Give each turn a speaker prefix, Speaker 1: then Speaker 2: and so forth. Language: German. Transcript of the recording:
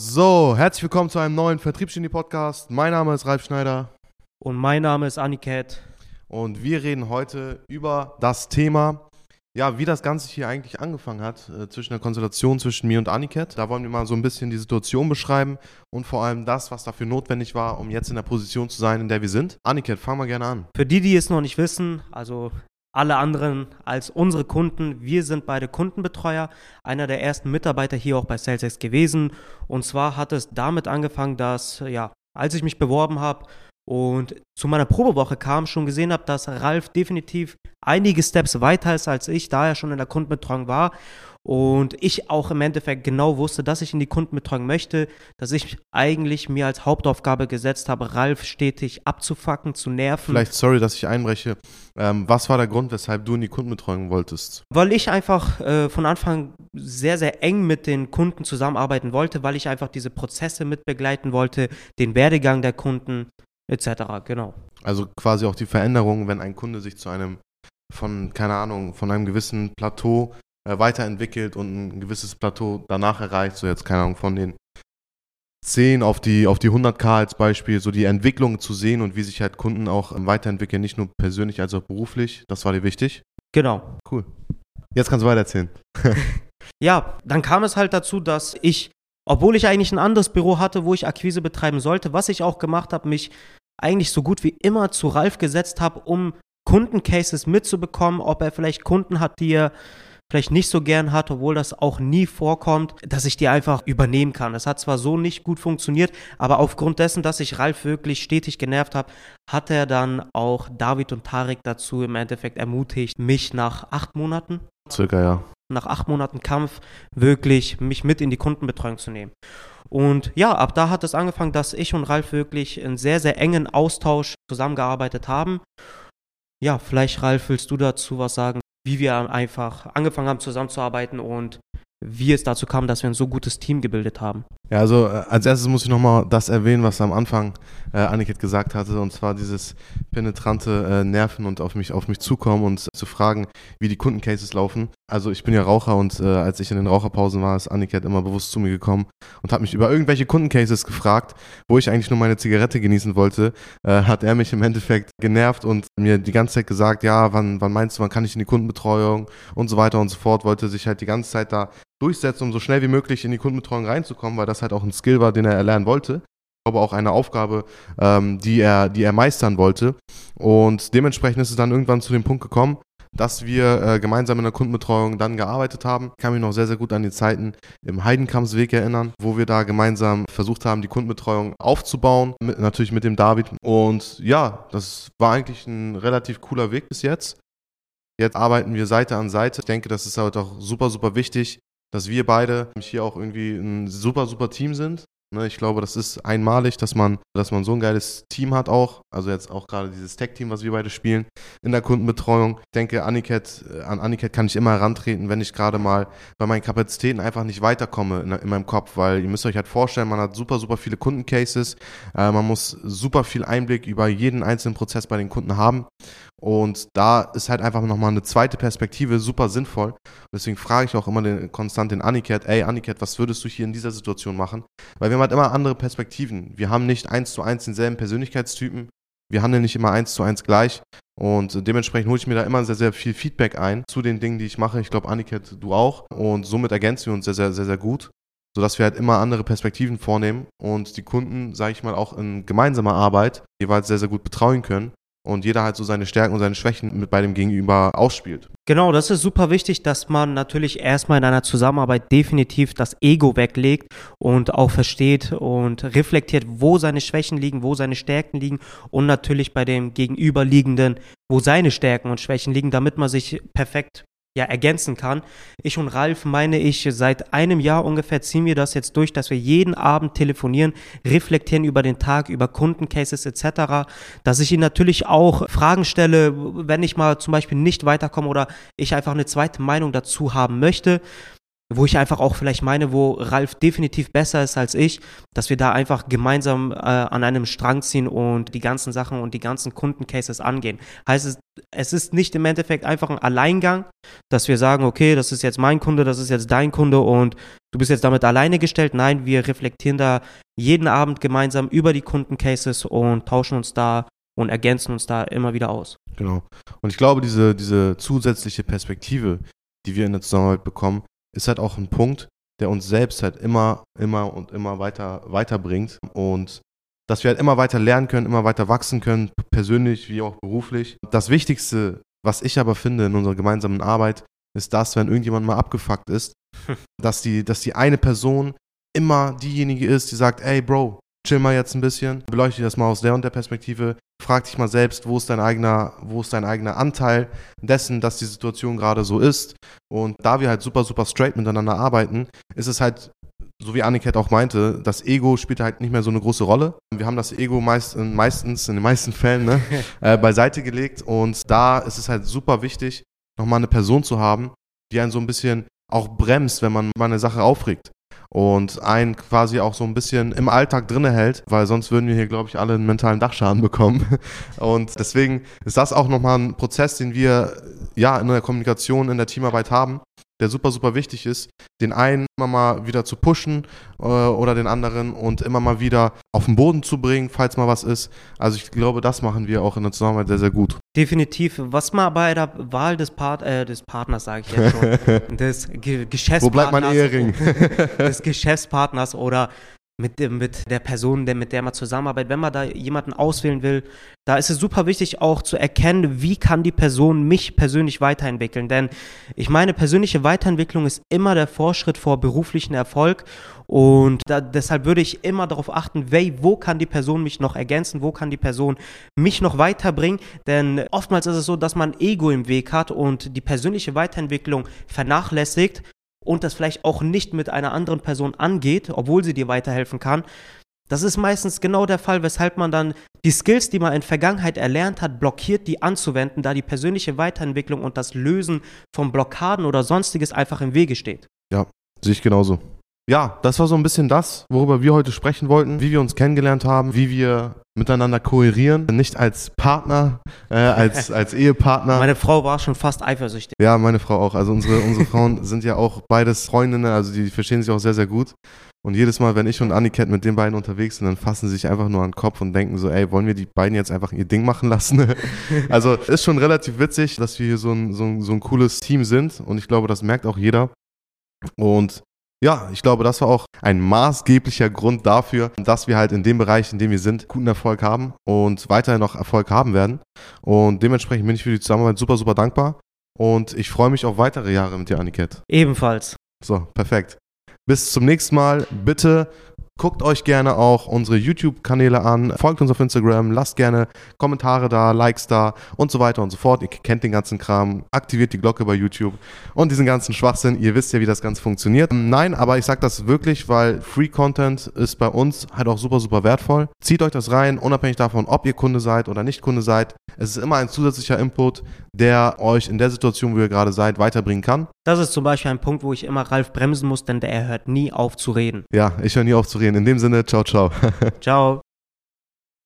Speaker 1: So, herzlich willkommen zu einem neuen Vertriebsgenie-Podcast. Mein Name ist Ralf Schneider
Speaker 2: Und mein Name ist Aniket.
Speaker 1: und wir reden heute über das Thema, ja, wie das Ganze hier eigentlich angefangen hat, äh, zwischen der Konstellation zwischen mir und Aniket. Da wollen wir mal so ein bisschen die Situation beschreiben und vor allem das, was dafür notwendig war, um jetzt in der Position zu sein, in der wir sind. Aniket, fang mal gerne an.
Speaker 2: Für die, die es noch nicht wissen, also alle anderen als unsere Kunden, wir sind beide Kundenbetreuer, einer der ersten Mitarbeiter hier auch bei SalesX gewesen. Und zwar hat es damit angefangen, dass, ja, als ich mich beworben habe und zu meiner Probewoche kam, schon gesehen habe, dass Ralf definitiv einige Steps weiter ist als ich, da er schon in der Kundenbetreuung war. Und ich auch im Endeffekt genau wusste, dass ich in die Kundenbetreuung möchte, dass ich eigentlich mir als Hauptaufgabe gesetzt habe, Ralf stetig abzufacken, zu nerven.
Speaker 1: Vielleicht, sorry, dass ich einbreche. Ähm, was war der Grund, weshalb du in die Kundenbetreuung wolltest?
Speaker 2: Weil ich einfach äh, von Anfang sehr, sehr eng mit den Kunden zusammenarbeiten wollte, weil ich einfach diese Prozesse mitbegleiten wollte, den Werdegang der Kunden etc. Genau.
Speaker 1: Also quasi auch die Veränderung, wenn ein Kunde sich zu einem von, keine Ahnung, von einem gewissen Plateau äh, weiterentwickelt und ein gewisses Plateau danach erreicht, so jetzt, keine Ahnung, von den 10 auf die, auf die 100k als Beispiel, so die Entwicklung zu sehen und wie sich halt Kunden auch ähm, weiterentwickeln, nicht nur persönlich als auch beruflich, das war dir wichtig.
Speaker 2: Genau.
Speaker 1: Cool. Jetzt kannst du weitererzählen.
Speaker 2: Ja, dann kam es halt dazu, dass ich, obwohl ich eigentlich ein anderes Büro hatte, wo ich Akquise betreiben sollte, was ich auch gemacht habe, mich eigentlich so gut wie immer zu Ralf gesetzt habe, um Kundencases mitzubekommen, ob er vielleicht Kunden hat, die er vielleicht nicht so gern hat, obwohl das auch nie vorkommt, dass ich die einfach übernehmen kann. Das hat zwar so nicht gut funktioniert, aber aufgrund dessen, dass ich Ralf wirklich stetig genervt habe, hat er dann auch David und Tarek dazu im Endeffekt ermutigt, mich nach acht Monaten
Speaker 1: Circa, ja.
Speaker 2: Nach acht Monaten Kampf wirklich mich mit in die Kundenbetreuung zu nehmen. Und ja, ab da hat es angefangen, dass ich und Ralf wirklich in sehr, sehr engen Austausch zusammengearbeitet haben. Ja, vielleicht, Ralf, willst du dazu was sagen, wie wir einfach angefangen haben zusammenzuarbeiten und wie es dazu kam, dass wir ein so gutes Team gebildet haben.
Speaker 1: Ja, also äh, als erstes muss ich nochmal das erwähnen, was am Anfang äh, Anniket gesagt hatte, und zwar dieses penetrante äh, Nerven und auf mich, auf mich zukommen und zu fragen, wie die Kundencases laufen. Also ich bin ja Raucher und äh, als ich in den Raucherpausen war, ist Anniket immer bewusst zu mir gekommen und hat mich über irgendwelche Kundencases gefragt, wo ich eigentlich nur meine Zigarette genießen wollte, äh, hat er mich im Endeffekt genervt und mir die ganze Zeit gesagt, ja, wann, wann meinst du, wann kann ich in die Kundenbetreuung und so weiter und so fort, wollte sich halt die ganze Zeit da durchsetzen, um so schnell wie möglich in die Kundenbetreuung reinzukommen, weil das halt auch ein Skill war, den er erlernen wollte. Aber auch eine Aufgabe, ähm, die, er, die er meistern wollte. Und dementsprechend ist es dann irgendwann zu dem Punkt gekommen, dass wir äh, gemeinsam in der Kundenbetreuung dann gearbeitet haben. Ich kann mich noch sehr, sehr gut an die Zeiten im Heidenkampsweg erinnern, wo wir da gemeinsam versucht haben, die Kundenbetreuung aufzubauen, mit, natürlich mit dem David. Und ja, das war eigentlich ein relativ cooler Weg bis jetzt. Jetzt arbeiten wir Seite an Seite. Ich denke, das ist halt auch super, super wichtig, dass wir beide hier auch irgendwie ein super, super Team sind. Ne, Ich glaube, das ist einmalig, dass man, dass man so ein geiles Team hat auch. Also jetzt auch gerade dieses Tech-Team, was wir beide spielen in der Kundenbetreuung. Ich denke, Aniket, äh, an Aniket kann ich immer herantreten, wenn ich gerade mal bei meinen Kapazitäten einfach nicht weiterkomme in, in meinem Kopf, weil ihr müsst euch halt vorstellen, man hat super, super viele Kundencases. Äh, man muss super viel Einblick über jeden einzelnen Prozess bei den Kunden haben. Und da ist halt einfach nochmal eine zweite Perspektive super sinnvoll. Deswegen frage ich auch immer den, konstant den Aniket, ey Aniket, was würdest du hier in dieser Situation machen? Weil wir haben halt immer andere Perspektiven. Wir haben nicht eins zu eins denselben Persönlichkeitstypen. Wir handeln nicht immer eins zu eins gleich. Und dementsprechend hole ich mir da immer sehr, sehr viel Feedback ein zu den Dingen, die ich mache. Ich glaube, Aniket, du auch. Und somit ergänzen wir uns sehr, sehr, sehr, sehr gut. Sodass wir halt immer andere Perspektiven vornehmen und die Kunden, sage ich mal, auch in gemeinsamer Arbeit jeweils sehr, sehr gut betreuen können und jeder halt so seine Stärken und seine Schwächen mit bei dem Gegenüber ausspielt.
Speaker 2: Genau, das ist super wichtig, dass man natürlich erstmal in einer Zusammenarbeit definitiv das Ego weglegt und auch versteht und reflektiert, wo seine Schwächen liegen, wo seine Stärken liegen und natürlich bei dem Gegenüberliegenden, wo seine Stärken und Schwächen liegen, damit man sich perfekt ja, ergänzen kann. Ich und Ralf meine ich, seit einem Jahr ungefähr ziehen wir das jetzt durch, dass wir jeden Abend telefonieren, reflektieren über den Tag, über Kundencases etc., dass ich ihn natürlich auch Fragen stelle, wenn ich mal zum Beispiel nicht weiterkomme oder ich einfach eine zweite Meinung dazu haben möchte. Wo ich einfach auch vielleicht meine, wo Ralf definitiv besser ist als ich, dass wir da einfach gemeinsam äh, an einem Strang ziehen und die ganzen Sachen und die ganzen Kundencases angehen. Heißt es, es ist nicht im Endeffekt einfach ein Alleingang, dass wir sagen, okay, das ist jetzt mein Kunde, das ist jetzt dein Kunde und du bist jetzt damit alleine gestellt. Nein, wir reflektieren da jeden Abend gemeinsam über die Kundencases und tauschen uns da und ergänzen uns da immer wieder aus.
Speaker 1: Genau. Und ich glaube, diese, diese zusätzliche Perspektive, die wir in der Zusammenarbeit bekommen, ist halt auch ein Punkt, der uns selbst halt immer, immer und immer weiter weiterbringt und dass wir halt immer weiter lernen können, immer weiter wachsen können, persönlich wie auch beruflich. Das Wichtigste, was ich aber finde in unserer gemeinsamen Arbeit, ist das, wenn irgendjemand mal abgefuckt ist, dass die, dass die eine Person immer diejenige ist, die sagt, ey Bro, chill mal jetzt ein bisschen, beleuchte das mal aus der und der Perspektive, frag dich mal selbst, wo ist dein eigener, wo ist dein eigener Anteil dessen, dass die Situation gerade so ist. Und da wir halt super, super straight miteinander arbeiten, ist es halt, so wie Anniket auch meinte, das Ego spielt halt nicht mehr so eine große Rolle. Wir haben das Ego meist, meistens, in den meisten Fällen, ne, äh, beiseite gelegt. Und da ist es halt super wichtig, nochmal eine Person zu haben, die einen so ein bisschen auch bremst, wenn man mal eine Sache aufregt und einen quasi auch so ein bisschen im Alltag drinne hält, weil sonst würden wir hier, glaube ich, alle einen mentalen Dachschaden bekommen. Und deswegen ist das auch nochmal ein Prozess, den wir ja in der Kommunikation, in der Teamarbeit haben, der super, super wichtig ist, den einen immer mal wieder zu pushen äh, oder den anderen und immer mal wieder auf den Boden zu bringen, falls mal was ist. Also ich glaube, das machen wir auch in der Zusammenarbeit sehr, sehr gut.
Speaker 2: Definitiv. Was mal bei der Wahl des, Part, äh, des Partners, sage ich jetzt schon, des Ge Geschäftspartners. Wo
Speaker 1: bleibt mein Ehering?
Speaker 2: des Geschäftspartners oder mit, mit der Person, der, mit der man zusammenarbeitet, wenn man da jemanden auswählen will, da ist es super wichtig auch zu erkennen, wie kann die Person mich persönlich weiterentwickeln. Denn ich meine, persönliche Weiterentwicklung ist immer der Vorschritt vor beruflichen Erfolg. Und da, deshalb würde ich immer darauf achten, hey, wo kann die Person mich noch ergänzen, wo kann die Person mich noch weiterbringen. Denn oftmals ist es so, dass man Ego im Weg hat und die persönliche Weiterentwicklung vernachlässigt und das vielleicht auch nicht mit einer anderen Person angeht, obwohl sie dir weiterhelfen kann, das ist meistens genau der Fall, weshalb man dann die Skills, die man in Vergangenheit erlernt hat, blockiert, die anzuwenden, da die persönliche Weiterentwicklung und das Lösen von Blockaden oder sonstiges einfach im Wege steht.
Speaker 1: Ja, sehe ich genauso. Ja, das war so ein bisschen das, worüber wir heute sprechen wollten, wie wir uns kennengelernt haben, wie wir miteinander kohärieren, nicht als Partner, äh, als, als Ehepartner.
Speaker 2: Meine Frau war schon fast eifersüchtig.
Speaker 1: Ja, meine Frau auch. Also unsere, unsere Frauen sind ja auch beides Freundinnen, also die verstehen sich auch sehr, sehr gut. Und jedes Mal, wenn ich und Anniket mit den beiden unterwegs sind, dann fassen sie sich einfach nur an den Kopf und denken so, ey, wollen wir die beiden jetzt einfach ihr Ding machen lassen? also ist schon relativ witzig, dass wir hier so ein, so, ein, so ein cooles Team sind und ich glaube, das merkt auch jeder. Und ja, ich glaube, das war auch ein maßgeblicher Grund dafür, dass wir halt in dem Bereich, in dem wir sind, guten Erfolg haben und weiterhin noch Erfolg haben werden. Und dementsprechend bin ich für die Zusammenarbeit super, super dankbar. Und ich freue mich auf weitere Jahre mit dir, Aniket.
Speaker 2: Ebenfalls.
Speaker 1: So, perfekt. Bis zum nächsten Mal. Bitte Guckt euch gerne auch unsere YouTube-Kanäle an, folgt uns auf Instagram, lasst gerne Kommentare da, Likes da und so weiter und so fort. Ihr kennt den ganzen Kram, aktiviert die Glocke bei YouTube und diesen ganzen Schwachsinn. Ihr wisst ja, wie das Ganze funktioniert. Nein, aber ich sage das wirklich, weil Free Content ist bei uns halt auch super, super wertvoll. Zieht euch das rein, unabhängig davon, ob ihr Kunde seid oder nicht Kunde seid. Es ist immer ein zusätzlicher Input, der euch in der Situation, wo ihr gerade seid, weiterbringen kann.
Speaker 2: Das ist zum Beispiel ein Punkt, wo ich immer Ralf bremsen muss, denn der hört nie auf zu reden.
Speaker 1: Ja, ich höre nie auf zu reden. In dem Sinne, ciao, ciao.
Speaker 2: ciao.